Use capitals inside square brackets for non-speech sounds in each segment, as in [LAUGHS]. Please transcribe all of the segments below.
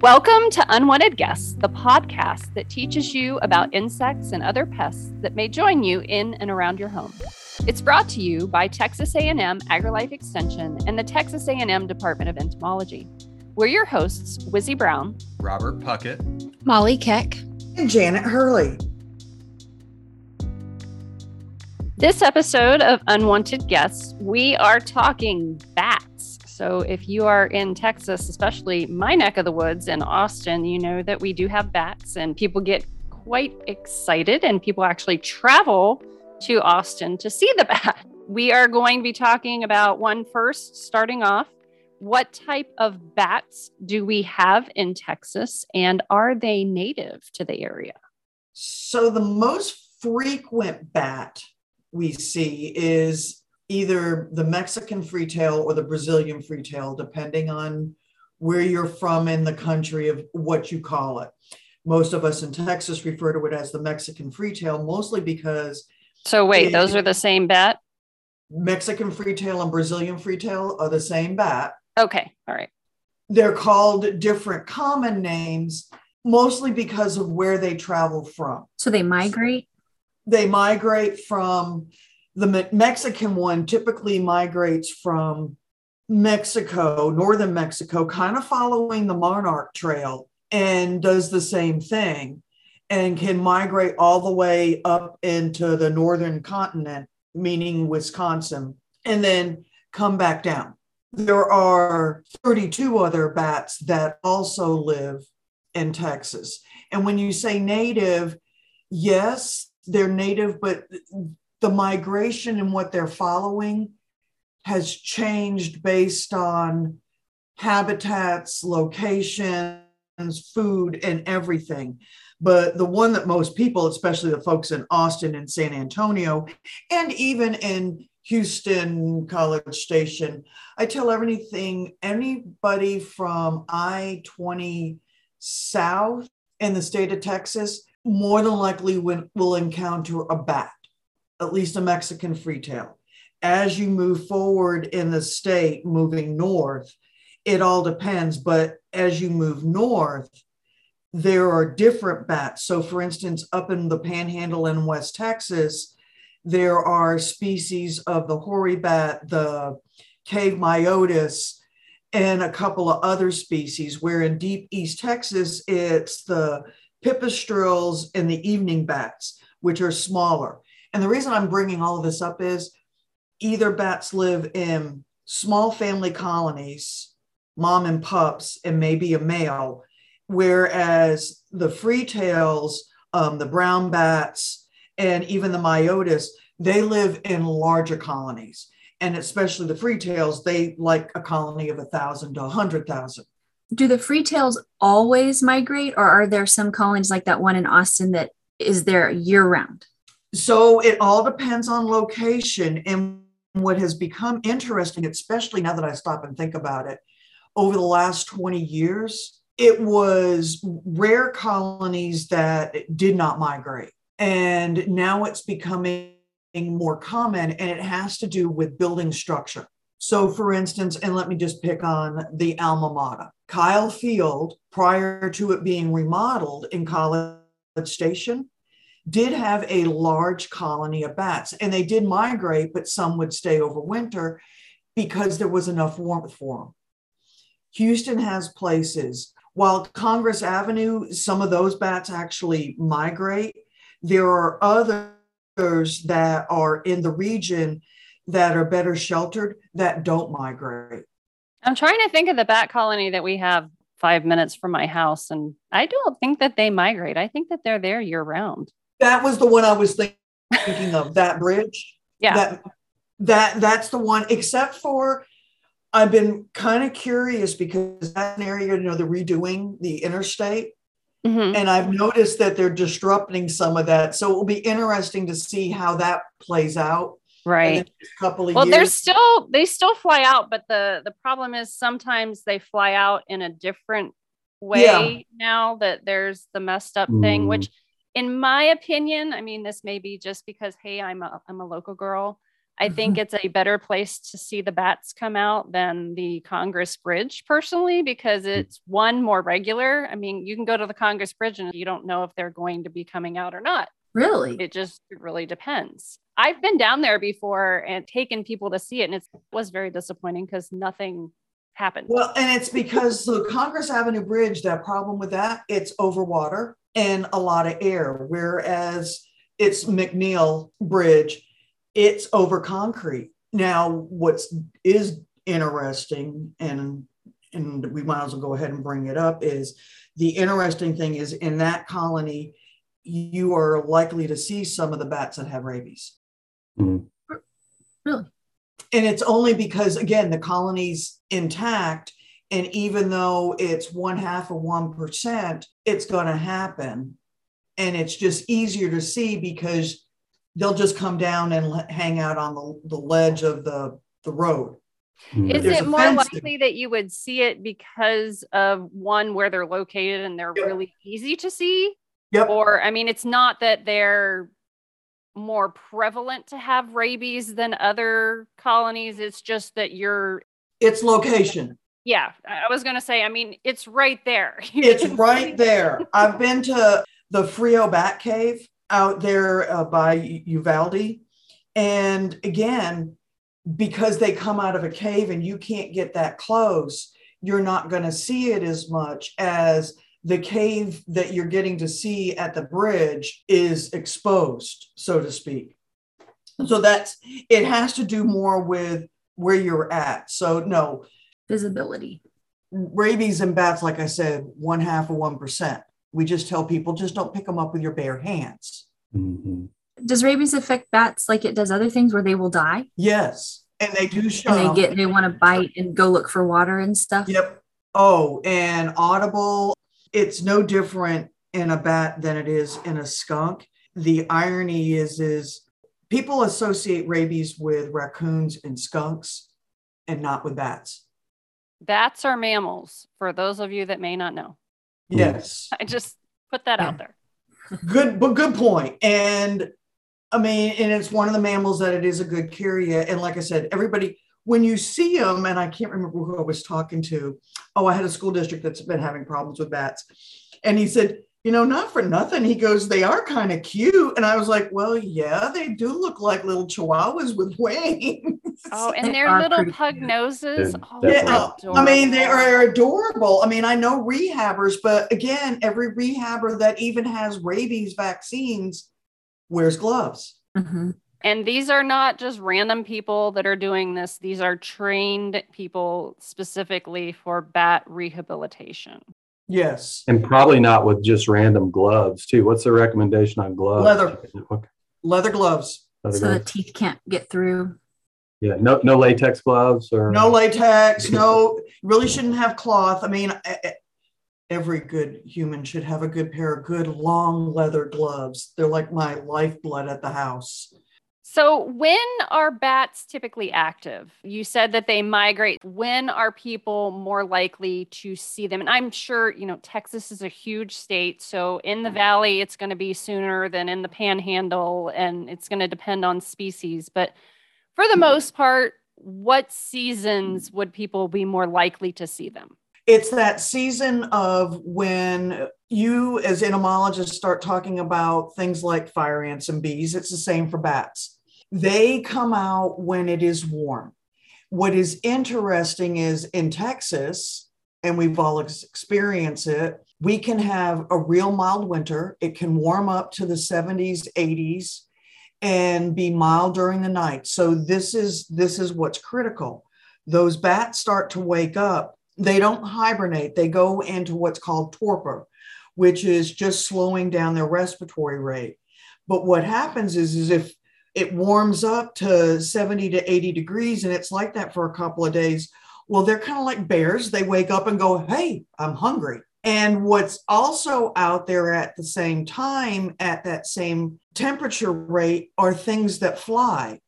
Welcome to Unwanted Guests, the podcast that teaches you about insects and other pests that may join you in and around your home. It's brought to you by Texas A&M AgriLife Extension and the Texas A&M Department of Entomology. We're your hosts, Wizzy Brown, Robert Puckett, Molly Keck, and Janet Hurley. This episode of Unwanted Guests, we are talking bats. So, if you are in Texas, especially my neck of the woods in Austin, you know that we do have bats and people get quite excited and people actually travel to Austin to see the [LAUGHS] bat. We are going to be talking about one first, starting off. What type of bats do we have in Texas and are they native to the area? So, the most frequent bat we see is either the Mexican freetail or the Brazilian freetail, depending on where you're from in the country of what you call it. Most of us in Texas refer to it as the Mexican freetail, mostly because. So, wait, it, those are the same bat? Mexican freetail and Brazilian freetail are the same bat. Okay, all right. They're called different common names, mostly because of where they travel from. So, they migrate? They migrate from the Mexican one typically migrates from Mexico, northern Mexico, kind of following the Monarch Trail, and does the same thing and can migrate all the way up into the northern continent, meaning Wisconsin, and then come back down. There are 32 other bats that also live in Texas. And when you say native, yes, they're native, but the migration and what they're following has changed based on habitats, locations, food, and everything. But the one that most people, especially the folks in Austin and San Antonio, and even in Houston College Station, I tell everything, anybody from I 20 south in the state of Texas more than likely will encounter a bat at least a Mexican free freetail. As you move forward in the state, moving north, it all depends. But as you move north, there are different bats. So, for instance, up in the panhandle in West Texas, there are species of the hoary bat, the cave myotis, and a couple of other species. Where in deep East Texas, it's the pipistrelles and the evening bats, which are smaller. And the reason I'm bringing all of this up is either bats live in small family colonies, mom and pups, and maybe a male, whereas the freetails, um, the brown bats, and even the myotis, they live in larger colonies. And especially the freetails, they like a colony of a thousand to a hundred thousand. Do the freetails always migrate, or are there some colonies like that one in Austin that is there year round? So it all depends on location. And what has become interesting, especially now that I stop and think about it, over the last 20 years, it was rare colonies that did not migrate. And now it's becoming more common, and it has to do with building structure. So, for instance, and let me just pick on the alma mater. Kyle Field, prior to it being remodeled in College Station, did have a large colony of bats and they did migrate, but some would stay over winter because there was enough warmth for them. Houston has places, while Congress Avenue, some of those bats actually migrate. There are others that are in the region that are better sheltered that don't migrate. I'm trying to think of the bat colony that we have five minutes from my house, and I don't think that they migrate. I think that they're there year round that was the one I was thinking of. That bridge. Yeah. That that that's the one. Except for, I've been kind of curious because that area, you know, they're redoing the interstate. Mm-hmm. And I've noticed that they're disrupting some of that. So it will be interesting to see how that plays out. Right. couple of well, years. they're still they still fly out, but the the problem is sometimes they fly out in a different way yeah. now that there's the messed up mm. thing, which in my opinion, I mean, this may be just because, hey, I'm a, I'm a local girl. I mm-hmm. think it's a better place to see the bats come out than the Congress Bridge, personally, because mm. it's one more regular. I mean, you can go to the Congress Bridge and you don't know if they're going to be coming out or not. Really? It just really depends. I've been down there before and taken people to see it, and it was very disappointing because nothing happened. Well, and it's because the Congress Avenue Bridge, that problem with that, it's over water and a lot of air. Whereas it's McNeil Bridge, it's over concrete. Now, what's is interesting, and and we might as well go ahead and bring it up, is the interesting thing is in that colony, you are likely to see some of the bats that have rabies. Mm-hmm. Really? And it's only because, again, the colony's intact. And even though it's one half of 1%, it's going to happen. And it's just easier to see because they'll just come down and hang out on the, the ledge of the, the road. Hmm. Is There's it more likely that you would see it because of one where they're located and they're yep. really easy to see? Yep. Or, I mean, it's not that they're more prevalent to have rabies than other colonies. It's just that you're. Its location. Yeah, I was going to say, I mean, it's right there. [LAUGHS] it's right there. I've been to the Frio Bat Cave out there uh, by Uvalde. And again, because they come out of a cave and you can't get that close, you're not going to see it as much as the cave that you're getting to see at the bridge is exposed, so to speak. So that's it has to do more with where you're at. So no visibility. Rabies and bats, like I said, one half of one percent. We just tell people just don't pick them up with your bare hands. Mm-hmm. Does rabies affect bats like it does other things where they will die? Yes, and they do show. And they get they want to bite and go look for water and stuff. Yep. Oh, and audible it's no different in a bat than it is in a skunk. The irony is, is people associate rabies with raccoons and skunks and not with bats. Bats are mammals, for those of you that may not know. Yes. [LAUGHS] I just put that out there. Good, but good point. And I mean, and it's one of the mammals that it is a good carrier. And like I said, everybody, when you see them, and I can't remember who I was talking to. Oh, I had a school district that's been having problems with bats. And he said, you know, not for nothing. He goes, they are kind of cute. And I was like, well, yeah, they do look like little chihuahuas with wings. Oh, and their little pug cute. noses. Oh, yeah, I mean, they are adorable. I mean, I know rehabbers, but again, every rehabber that even has rabies vaccines wears gloves. Mm-hmm. And these are not just random people that are doing this, these are trained people specifically for bat rehabilitation. Yes. And probably not with just random gloves, too. What's the recommendation on gloves? Leather. Okay. Leather gloves. Leather so gloves. the teeth can't get through. Yeah, no, no latex gloves or no latex. No, really shouldn't have cloth. I mean, every good human should have a good pair of good long leather gloves. They're like my lifeblood at the house. So, when are bats typically active? You said that they migrate. When are people more likely to see them? And I'm sure, you know, Texas is a huge state. So, in the mm-hmm. valley, it's going to be sooner than in the panhandle, and it's going to depend on species. But for the mm-hmm. most part, what seasons would people be more likely to see them? It's that season of when you, as entomologists, start talking about things like fire ants and bees. It's the same for bats they come out when it is warm. What is interesting is in Texas, and we've all experienced it, we can have a real mild winter. It can warm up to the 70s, 80s, and be mild during the night. So this is this is what's critical. Those bats start to wake up. They don't hibernate. They go into what's called torpor, which is just slowing down their respiratory rate. But what happens is, is if it warms up to 70 to 80 degrees and it's like that for a couple of days. Well, they're kind of like bears. They wake up and go, Hey, I'm hungry. And what's also out there at the same time, at that same temperature rate, are things that fly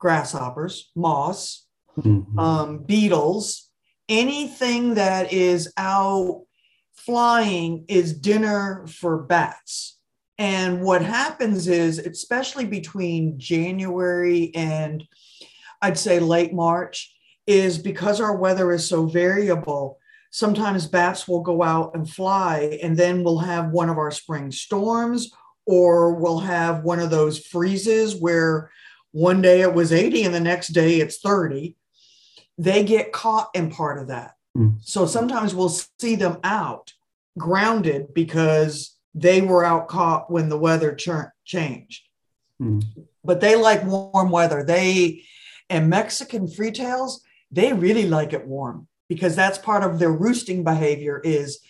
grasshoppers, moths, mm-hmm. um, beetles, anything that is out flying is dinner for bats. And what happens is, especially between January and I'd say late March, is because our weather is so variable. Sometimes bats will go out and fly, and then we'll have one of our spring storms, or we'll have one of those freezes where one day it was 80 and the next day it's 30. They get caught in part of that. Mm. So sometimes we'll see them out grounded because they were out caught when the weather ch- changed. Mm. But they like warm weather. They and Mexican freetails, they really like it warm because that's part of their roosting behavior is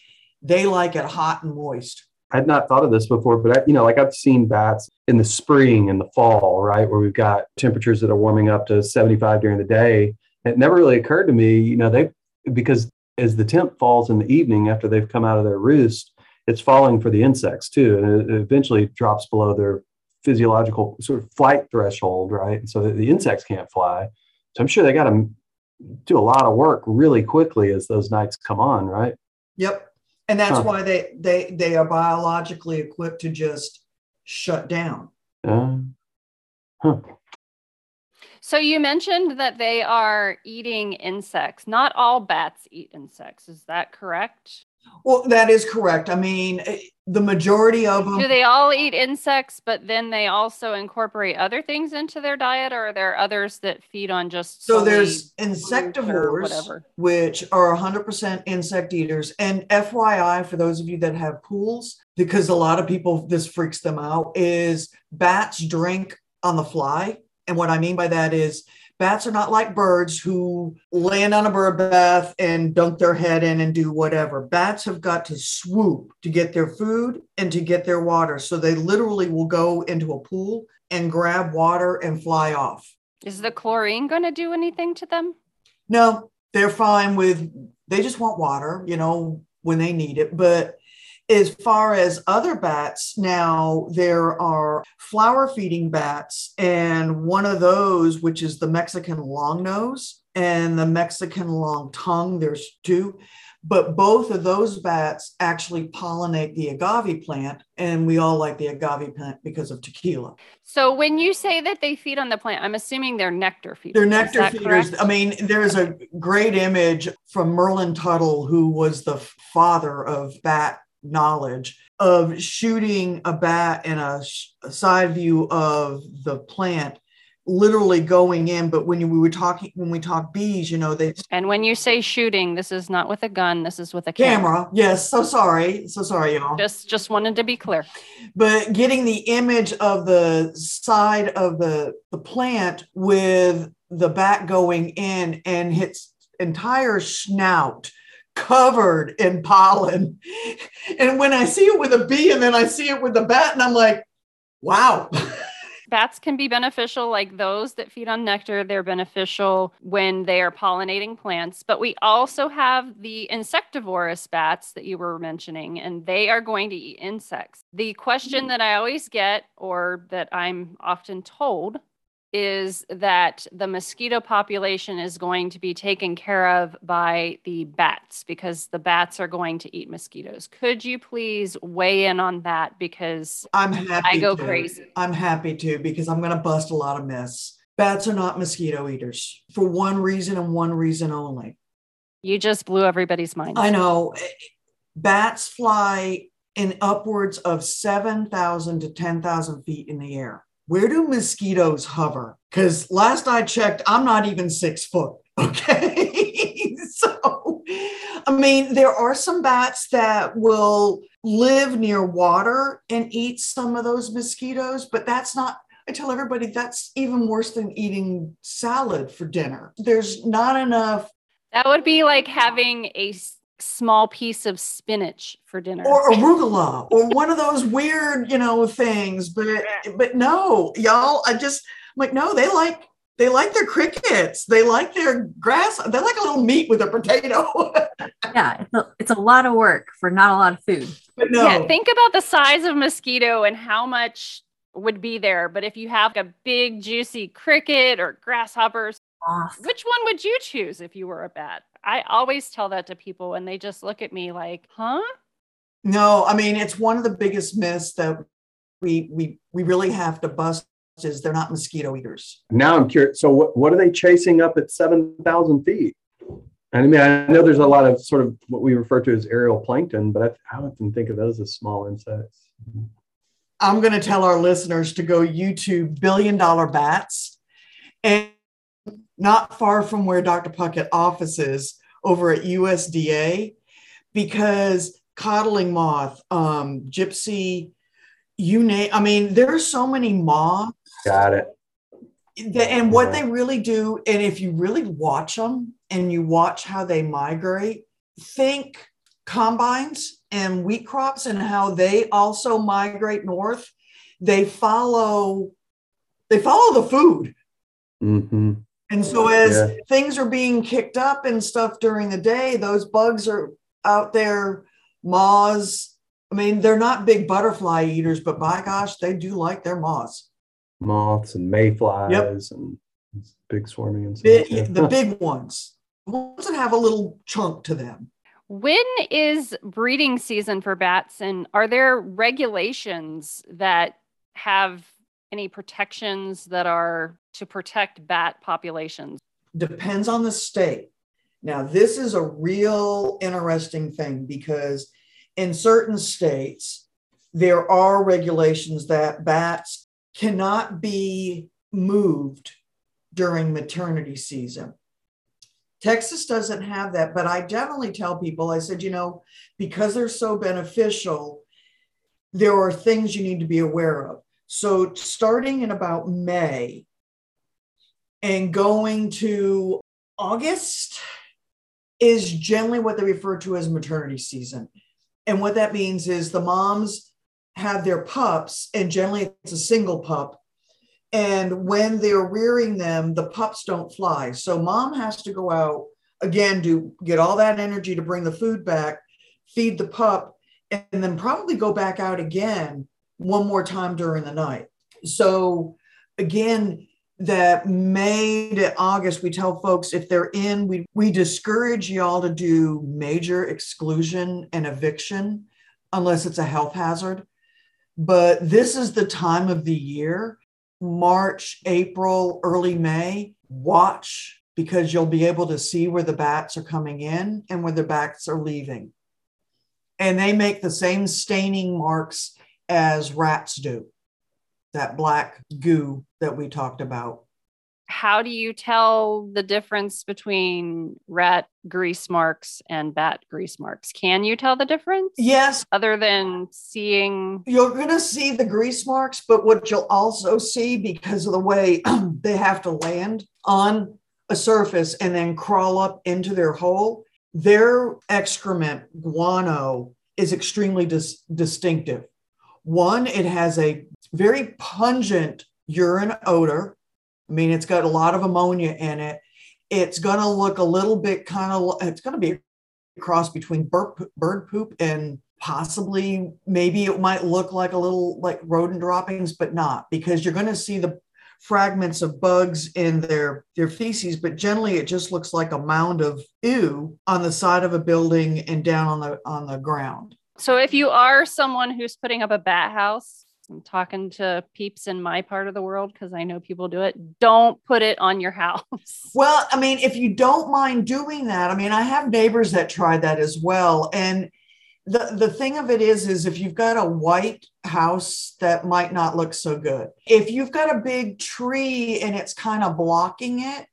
they like it hot and moist. I had not thought of this before, but I, you know, like I've seen bats in the spring and the fall, right, where we've got temperatures that are warming up to 75 during the day. It never really occurred to me, you know, they because as the temp falls in the evening after they've come out of their roost, it's falling for the insects too, and it eventually drops below their physiological sort of flight threshold, right? So that the insects can't fly. So I'm sure they got to do a lot of work really quickly as those nights come on, right? Yep. And that's Huh. why they they they are biologically equipped to just shut down. Uh, huh. So you mentioned that they are eating insects. Not all bats eat insects. Is that correct? Well, that is correct. I mean, eh, the majority of them Do they all eat insects, but then they also incorporate other things into their diet, or are there others that feed on just So there's insectivores, which are 100% insect eaters. And FYI, for those of you that have pools, because a lot of people, this freaks them out, is bats drink on the fly. And what I mean by that is bats are not like birds who land on a bird bath and dunk their head in and do whatever. Bats have got to swoop to get their food and to get their water. So they literally will go into a pool and grab water and fly off. Is the chlorine going to do anything to them? No, they're fine with they just want water, you know, when they need it. But as far as other bats, now there are flower feeding bats, and one of those, which is the Mexican longnose and the Mexican long tongue, there's two. But both of those bats actually pollinate the agave plant, and we all like the agave plant because of tequila. So when you say that they feed on the plant, I'm assuming they're nectar feeders. They're nectar feeders. correct? I mean, there's a great image from Merlin Tuttle, who was the father of bat knowledge, of shooting a bat in a, a side view of the plant, literally going in. But when you, we were talking, when we talk bees, you know, they And when you say shooting, this is not with a gun. This is with a camera. camera. Yes, so sorry, so sorry, y'all. Just, just wanted to be clear. but getting the image of the side of the, the plant with the bat going in and its entire snout covered in pollen. And when I see it with a bee and then I see it with the bat, and I'm like, wow. Bats can be beneficial, like those that feed on nectar. They're beneficial when they are pollinating plants. But we also have the insectivorous bats that you were mentioning, and they are going to eat insects. The question that I always get, or that I'm often told, is that the mosquito population is going to be taken care of by the bats because the bats are going to eat mosquitoes. Could you please weigh in on that? Because I'm happy. I go to. crazy. I'm happy to because I'm going to bust a lot of myths. Bats are not mosquito eaters for one reason and one reason only. You just blew everybody's mind. I know bats fly in upwards of 7,000 to 10,000 feet in the air. Where do mosquitoes hover? Because last I checked, I'm not even six foot. [LAUGHS] Okay. so, I mean, there are some bats that will live near water and eat some of those mosquitoes, but that's not I tell everybody that's even worse than eating salad for dinner. There's not enough That would be like having a small piece of spinach for dinner. or arugula or one of those weird, you know, things. But but no, y'all, I just I'm like, no, they like they like their crickets. They like their grass. They like a little meat with a potato. [LAUGHS] Yeah, it's a, it's a lot of work for not a lot of food. but no, Yeah, think about the size of mosquito and how much would be there. But if you have a big, juicy cricket or grasshoppers, Off. which one would you choose if you were a bat? I always tell that to people and they just look at me like, huh? no, I mean it's one of the biggest myths that we we we really have to bust is they're not mosquito eaters. Now I'm curious. So what, what are they chasing up at 7,000 feet? And I mean, I know there's a lot of sort of what we refer to as aerial plankton, but I, I often think of those as small insects. I'm going to tell our listeners to go YouTube billion dollar bats. And not far from where Dr. Puckett office is over at USDA, because codling moth, um, gypsy, you name, I mean, there's so many moths. Got it. And what they really do, and if you really watch them and you watch how they migrate, think combines and wheat crops and how they also migrate north. They follow, they follow the food. Mm-hmm. And so as yeah. things are being kicked up and stuff during the day, those bugs are out there, moths. I mean, they're not big butterfly eaters, but by gosh, they do like their moths. Moths and mayflies yep. and big swarming insects. Big, yeah. the [LAUGHS] big ones, the ones that have a little chunk to them. When is breeding season for bats, and are there regulations that have any protections that are to protect bat populations? Depends on the state. Now, this is a real interesting thing because in certain states, there are regulations that bats cannot be moved during maternity season. Texas doesn't have that, but I definitely tell people I said, you know, because they're so beneficial, there are things you need to be aware of. So, starting in about May and going to August is generally what they refer to as maternity season. And what that means is the moms have their pups, and generally it's a single pup. And when they're rearing them, the pups don't fly. So mom has to go out again to get all that energy to bring the food back, feed the pup, and then probably go back out again one more time during the night. So again, that May to August, we tell folks if they're in, we, we discourage y'all to do major exclusion and eviction unless it's a health hazard. But this is the time of the year, March, April, early May. Watch because you'll be able to see where the bats are coming in and where the bats are leaving. And they make the same staining marks as rats do, that black goo that we talked about. How do you tell the difference between rat grease marks and bat grease marks? Can you tell the difference? Yes. Other than seeing. You're going to see the grease marks, but what you'll also see because of the way [CLEARS THROAT] they have to land on a surface and then crawl up into their hole, their excrement, guano, is extremely dis- distinctive. One, it has a very pungent urine odor. I mean, it's got a lot of ammonia in it. It's going to look a little bit kind of, it's going to be a cross between bird, bird poop and possibly maybe it might look like a little like rodent droppings, but not because you're going to see the fragments of bugs in their their feces but generally it just looks like a mound of ew on the side of a building and down on the on the ground so if you are someone who's putting up a bat house, I'm talking to peeps in my part of the world because I know people do it. Don't put it on your [LAUGHS] house. Well, I mean, if you don't mind doing that, I mean, I have neighbors that try that as well. And the, the thing of it is, is if you've got a white house, that might not look so good. If you've got a big tree and it's kind of blocking it,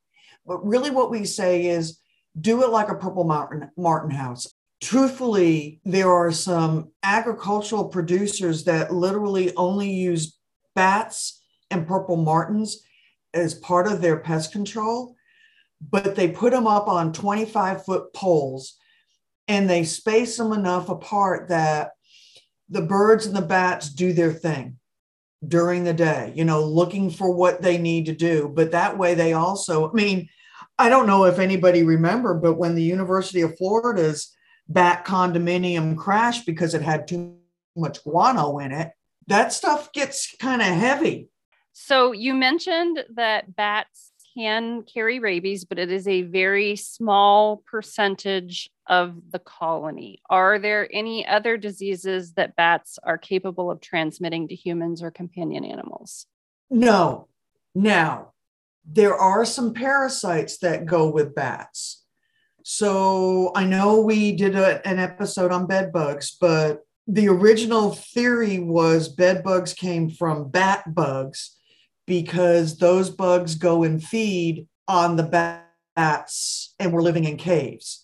but really what we say is do it like a purple Martin, Martin house truthfully, there are some agricultural producers that literally only use bats and purple martins as part of their pest control, but they put them up on 25 foot poles and they space them enough apart that the birds and the bats do their thing during the day, you know, looking for what they need to do. But that way they also, I mean, I don't know if anybody remember, but when the University of Florida's bat condominium crashed because it had too much guano in it, that stuff gets kind of heavy. So you mentioned that bats can carry rabies, but it is a very small percentage of the colony. Are there any other diseases that bats are capable of transmitting to humans or companion animals? No. Now, there are some parasites that go with bats. So I know we did a, an episode on bed bugs, but the original theory was bed bugs came from bat bugs because those bugs go and feed on the bats and we're living in caves.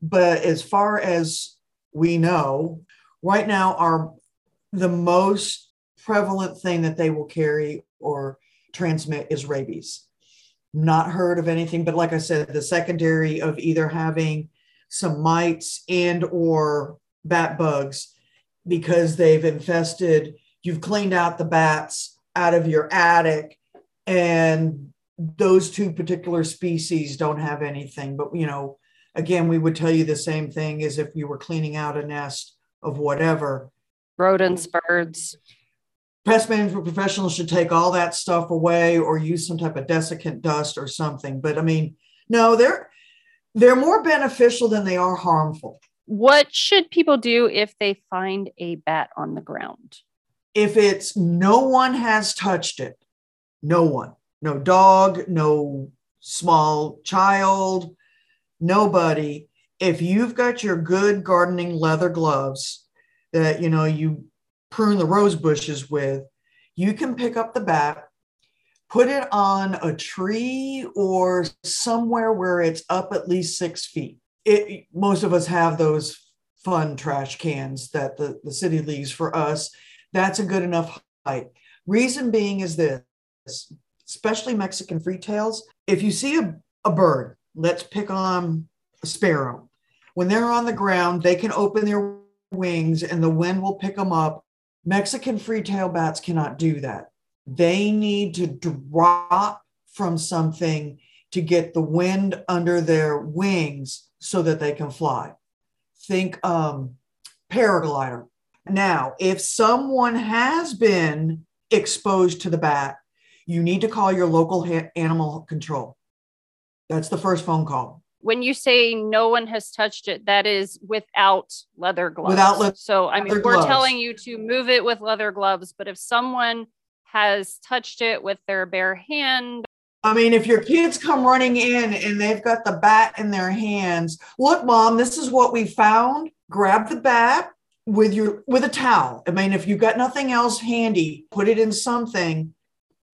But as far as we know, right now are the most prevalent thing that they will carry or transmit is rabies. Not heard of anything, but like I said, the secondary of either having some mites and or bat bugs because they've infested, you've cleaned out the bats out of your attic and those two particular species don't have anything. But you know again we would tell you the same thing as if you were cleaning out a nest of whatever. Rodents birds pest management professionals should take all that stuff away or use some type of desiccant dust or something. But i mean no they're they're more beneficial than they are harmful. What should people do if they find a bat on the ground? If it's no one has touched it no one no dog no small child nobody. If you've got your good gardening leather gloves that you know you prune the rose bushes with, you can pick up the bat, put it on a tree or somewhere where it's up at least six feet. It, most of us have those fun trash cans that the, the city leaves for us. That's a good enough height. Reason being is this, especially Mexican freetails. If you see a, a bird, let's pick on a sparrow. When they're on the ground, they can open their wings and the wind will pick them up Mexican free-tail bats cannot do that. They need to drop from something to get the wind under their wings so that they can fly. Think um, paraglider. Now, if someone has been exposed to the bat, you need to call your local ha- animal control. That's the first phone call when you say no one has touched it, that is without leather gloves. Without le- so I mean, we're gloves. telling you to move it with leather gloves, but if someone has touched it with their bare hand. I mean, if your kids come running in and they've got the bat in their hands, look, mom, this is what we found. Grab the bat with your with a towel. I mean, if you've got nothing else handy, put it in something,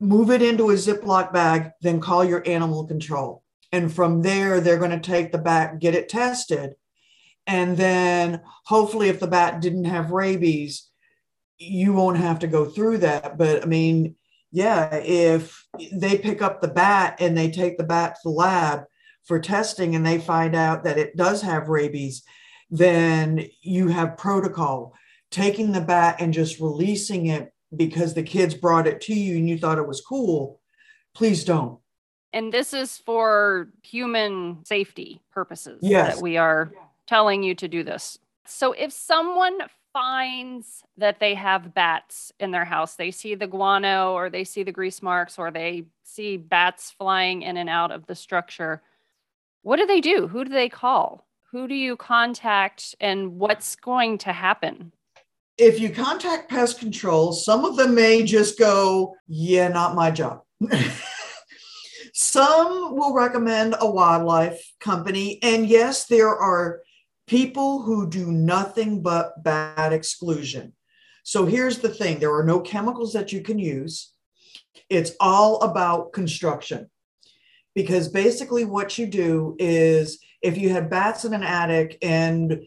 move it into a Ziploc bag, then call your animal control and from there they're going to take the bat get it tested. And then hopefully if the bat didn't have rabies you won't have to go through that. But i mean yeah if they pick up the bat and they take the bat to the lab for testing and they find out that it does have rabies then you have protocol. Taking the bat and just releasing it because the kids brought it to you and you thought it was cool please don't and this is for human safety purposes yes. that we are telling you to do this. So if someone finds that they have bats in their house, they see the guano or they see the grease marks or they see bats flying in and out of the structure, what do they do? Who do they call? Who do you contact and what's going to happen? If you contact pest control, some of them may just go, Yeah, not my job. [LAUGHS] Some will recommend a wildlife company. And yes, there are people who do nothing but bat exclusion. So here's the thing there are no chemicals that you can use, it's all about construction. Because basically, what you do is if you have bats in an attic, and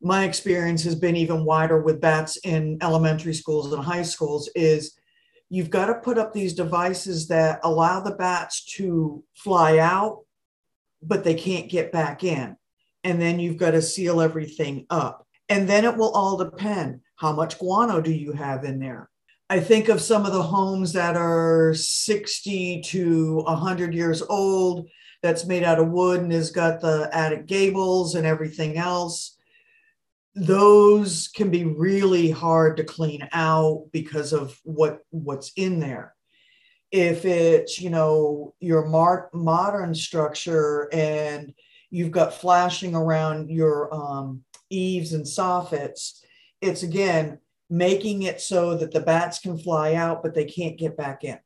my experience has been even wider with bats in elementary schools and high schools, is you've got to put up these devices that allow the bats to fly out, but they can't get back in. And then you've got to seal everything up. And then it will all depend how much guano do you have in there? I think of some of the homes that are 60 to 100 years old that's made out of wood and has got the attic gables and everything else those can be really hard to clean out because of what what's in there if it's you know your mar- modern structure and you've got flashing around your um, eaves and soffits it's again making it so that the bats can fly out, but they can't get back in.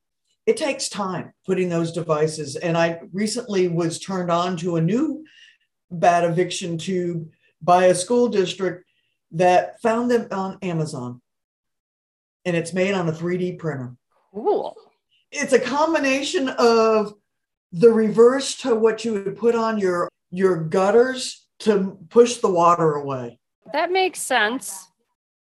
It takes time putting those devices. And I recently was turned on to a new bat eviction tube by a school district that found them on Amazon. And it's made on a 3D printer. Cool. It's a combination of the reverse to what you would put on your your gutters to push the water away. That makes sense.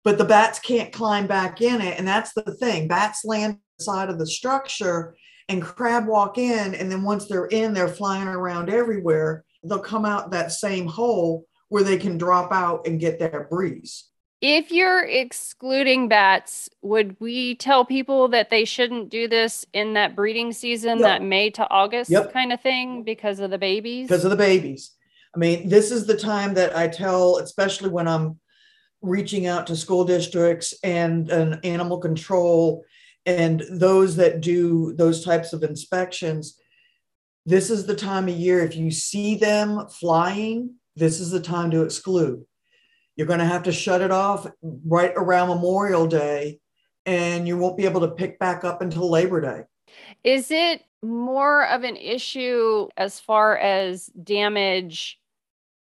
But the bats can't climb back in it. And that's the thing. Bats land side of the structure and crab walk in. And then once they're in, they're flying around everywhere. They'll come out that same hole where they can drop out and get that breeze. If you're excluding bats, would we tell people that they shouldn't do this in that breeding season, Yep. that May to August Yep. kind of thing, because of the babies? because of the babies. I mean, this is the time that I tell, especially when I'm reaching out to school districts and an animal control and those that do those types of inspections. This is the time of year, if you see them flying, this is the time to exclude. You're going to have to shut it off right around Memorial Day, and you won't be able to pick back up until Labor Day. Is it more of an issue as far as damage?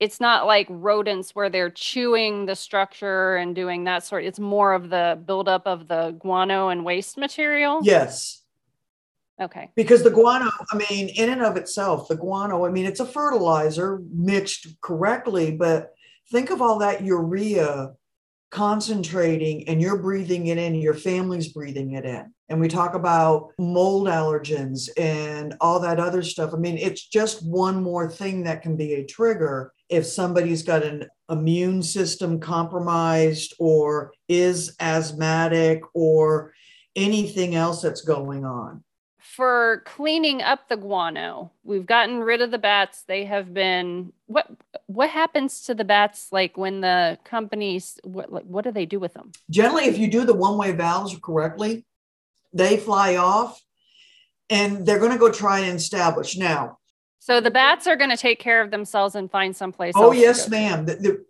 It's not like rodents where they're chewing the structure and doing that sort. It's more of the buildup of the guano and waste material. Yes. Okay. because the guano i mean in and of itself the guano i mean it's a fertilizer mixed correctly but think of all that urea concentrating and you're breathing it in your family's breathing it in. And we talk about mold allergens and all that other stuff. I mean it's just one more thing that can be a trigger if somebody's got an immune system compromised or is asthmatic or anything else that's going on for cleaning up the guano. We've gotten rid of the bats. They have been what what happens to the bats like when the companies what like what do they do with them? Generally if you do the one way valves correctly they fly off and they're going to go try and establish. Now so the bats are going to take care of themselves and find someplace oh yes ma'am. The, the,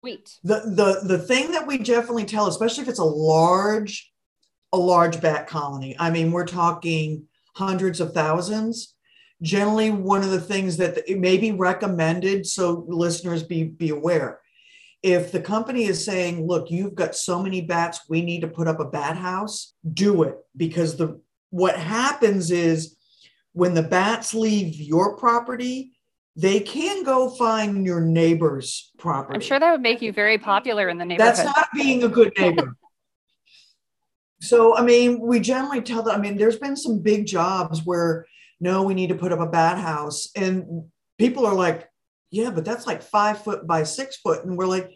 sweet the, the, the thing that we definitely tell especially if it's a large a large bat colony i mean we're talking hundreds of thousands. Generally one of the things that it may be recommended so listeners be be aware. If the company is saying look you've got so many bats we need to put up a bat house do it because the what happens is when the bats leave your property they can go find your neighbor's property. I'm sure that would make you very popular in the neighborhood. that's not being a good neighbor. So, I mean, we generally tell them, I mean, there's been some big jobs where, no, we need to put up a bat house. And people are like, yeah, but that's like five foot by six foot. And we're like,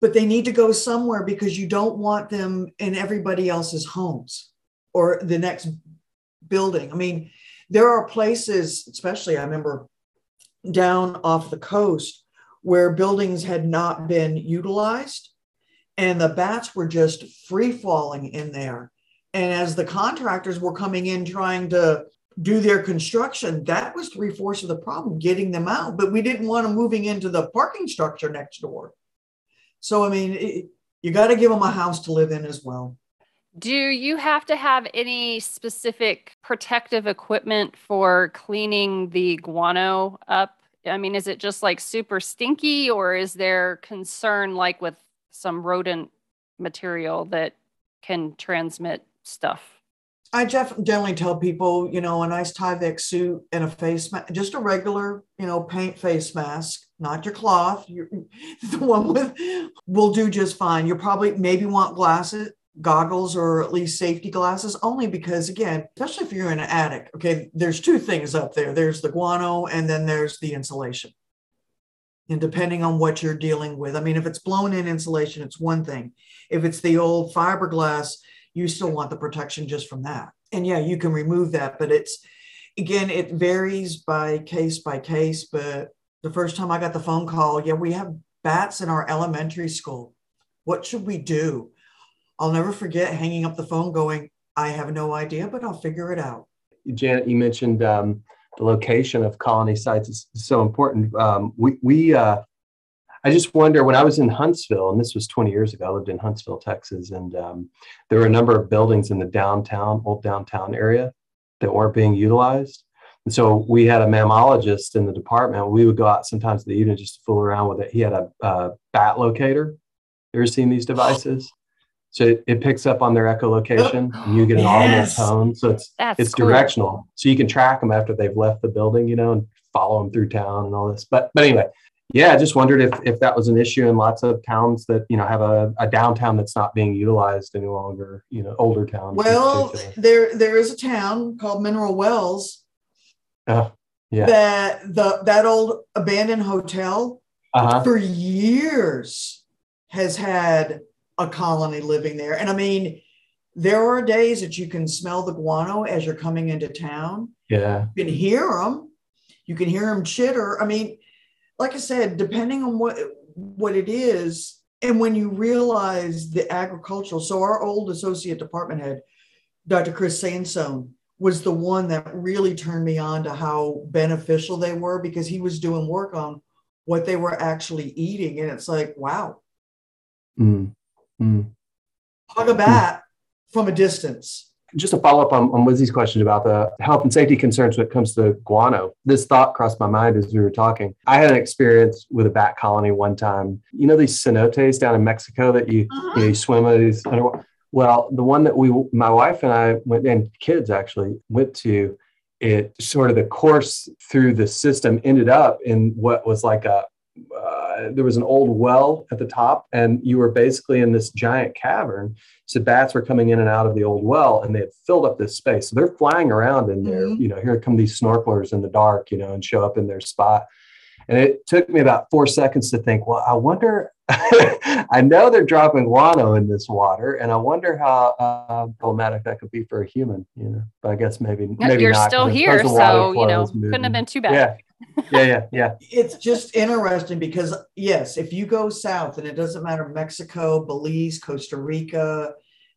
but they need to go somewhere because you don't want them in everybody else's homes or the next building. I mean, there are places, especially I remember down off the coast, where buildings had not been utilized and the bats were just free falling in there. And as the contractors were coming in trying to do their construction, that was three fourths of the problem getting them out. But we didn't want them moving into the parking structure next door. So, I mean, it, you got to give them a house to live in as well. do you have to have any specific protective equipment for cleaning the guano up i mean is it just like super stinky or is there concern like with some rodent material that can transmit stuff I generally tell people, you know, a nice Tyvek suit and a face mask, just a regular, you know, paint face mask, not your cloth. [LAUGHS] The one with will do just fine. You'll probably maybe want glasses, goggles, or at least safety glasses, only because, again, especially if you're in an attic, okay, there's two things up there there's the guano and then there's the insulation. And depending on what you're dealing with, I mean, if it's blown in insulation, it's one thing. If it's the old fiberglass, you still want the protection just from that. And yeah, you can remove that, but it's again, it varies by case by case. But the first time I got the phone call, yeah, we have bats in our elementary school. What should we do? I'll never forget hanging up the phone going, I have no idea, but I'll figure it out. Janet, you mentioned um, the location of colony sites is so important. Um, we, we uh, I just wonder when I was in Huntsville, and this was 20 years ago, I lived in Huntsville, Texas, and um, there were a number of buildings in the downtown, old downtown area that weren't being utilized. And so we had a mammologist in the department. We would go out sometimes in the evening just to fool around with it. He had a, a bat locator. You ever seen these devices? So it, it picks up on their echolocation [GASPS] and you get an Yes. audible tone. So it's That's it's cool. directional. So you can track them after they've left the building, you know, and follow them through town and all this. But but anyway, yeah, I just wondered if if that was an issue in lots of towns that, you know, have a, a downtown that's not being utilized any longer, you know, older towns. Well, there there is a town called Mineral Wells Oh, yeah. that the that old abandoned hotel Uh-huh. for years has had a colony living there. And I mean, there are days that you can smell the guano as you're coming into town. Yeah. You can hear them. You can hear them chitter. I mean, like I said, depending on what what it is, and when you realize the agricultural. So our old associate department head, Dr. Chris Sansone, was the one that really turned me on to how beneficial they were because he was doing work on what they were actually eating, and it's like, wow, Mm. Mm. hug a bat from a distance. Just a follow up on, on Lizzie's question about the health and safety concerns when it comes to guano. This thought crossed my mind as we were talking. I had an experience with a bat colony one time. You know these cenotes down in Mexico that you you, know, you swim with these underwater. Well, the one that we, my wife and I went, and kids actually went to, it sort of the course through the system ended up in what was like a, uh, there was an old well at the top, and you were basically in this giant cavern. So bats were coming in and out of the old well, and they had filled up this space. So they're flying around in there. Mhm. You know, here come these snorkelers in the dark, you know, and show up in their spot. And it took me about four seconds to think, well, I wonder, [LAUGHS] I know they're dropping guano in this water, and I wonder how uh, problematic that could be for a human, you know. But I guess maybe, Yeah, maybe You're not, still here, suppose the water so you know, couldn't have been too bad. Yeah. Yeah, yeah, yeah. it's just interesting because yes, if you go south and it doesn't matter Mexico, Belize, Costa Rica,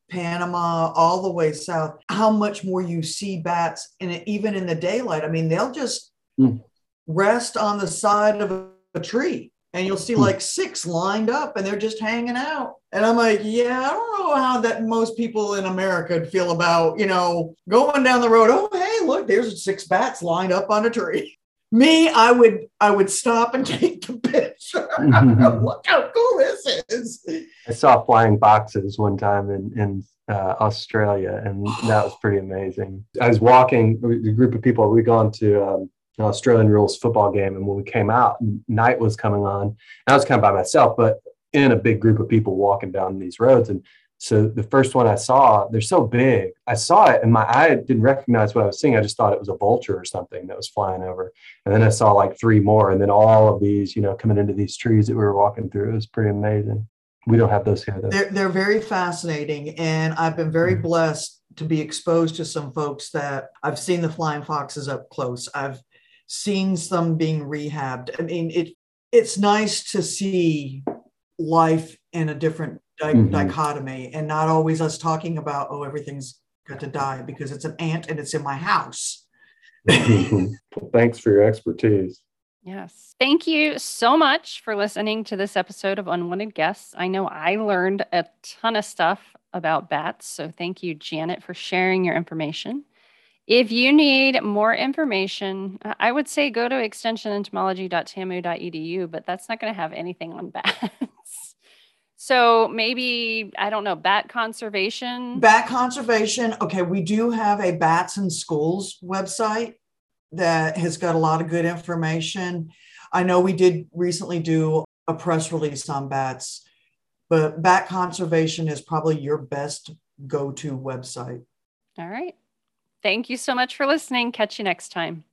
Panama, all the way south, how much more you see bats and even in the daylight. I mean, they'll just Mm. rest on the side of a tree and you'll see Mm. like six lined up and they're just hanging out. And I'm like, yeah, I don't know how that most people in America feel about, you know, going down the road. Oh, hey, look, there's six bats lined up on a tree. [LAUGHS] Me, I would I would stop and [LAUGHS] take the picture. Look how cool this is. I saw flying foxes one time in in uh, Australia, and that was pretty amazing. I was walking a group of people. We'd gone to um, an Australian rules football game, and when we came out, night was coming on. And I was kind of by myself, but in a big group of people walking down these roads. And so the first one I saw, they're so big. I saw it, and my eye didn't recognize what I was seeing. I just thought it was a vulture or something that was flying over. And then I saw like three more, and then all of these, you know, coming into these trees that we were walking through. It was pretty amazing. We don't have those here though. They're they're very fascinating, and I've been very Mhm. blessed to be exposed to some folks that I've seen the flying foxes up close. I've seen some being rehabbed. I mean, it it's nice to see life in a different di- Mhm. dichotomy, and not always us talking about oh everything's got to die because it's an ant and it's in my house. well, thanks for your expertise. Yes. Thank you so much for listening to this episode of Unwanted Guests. I know I learned a ton of stuff about bats. So thank you, Janet, for sharing your information. If you need more information, I would say go to extensionentomology.tamu.edu, but that's not going to have anything on bats. [LAUGHS] So maybe, I don't know, bat conservation. Bat conservation. Okay, we do have a Bats in Schools website that has got a lot of good information. I know we did recently do a press release on bats, but bat conservation is probably your best go to website. All right. Thank you so much for listening. Catch you next time.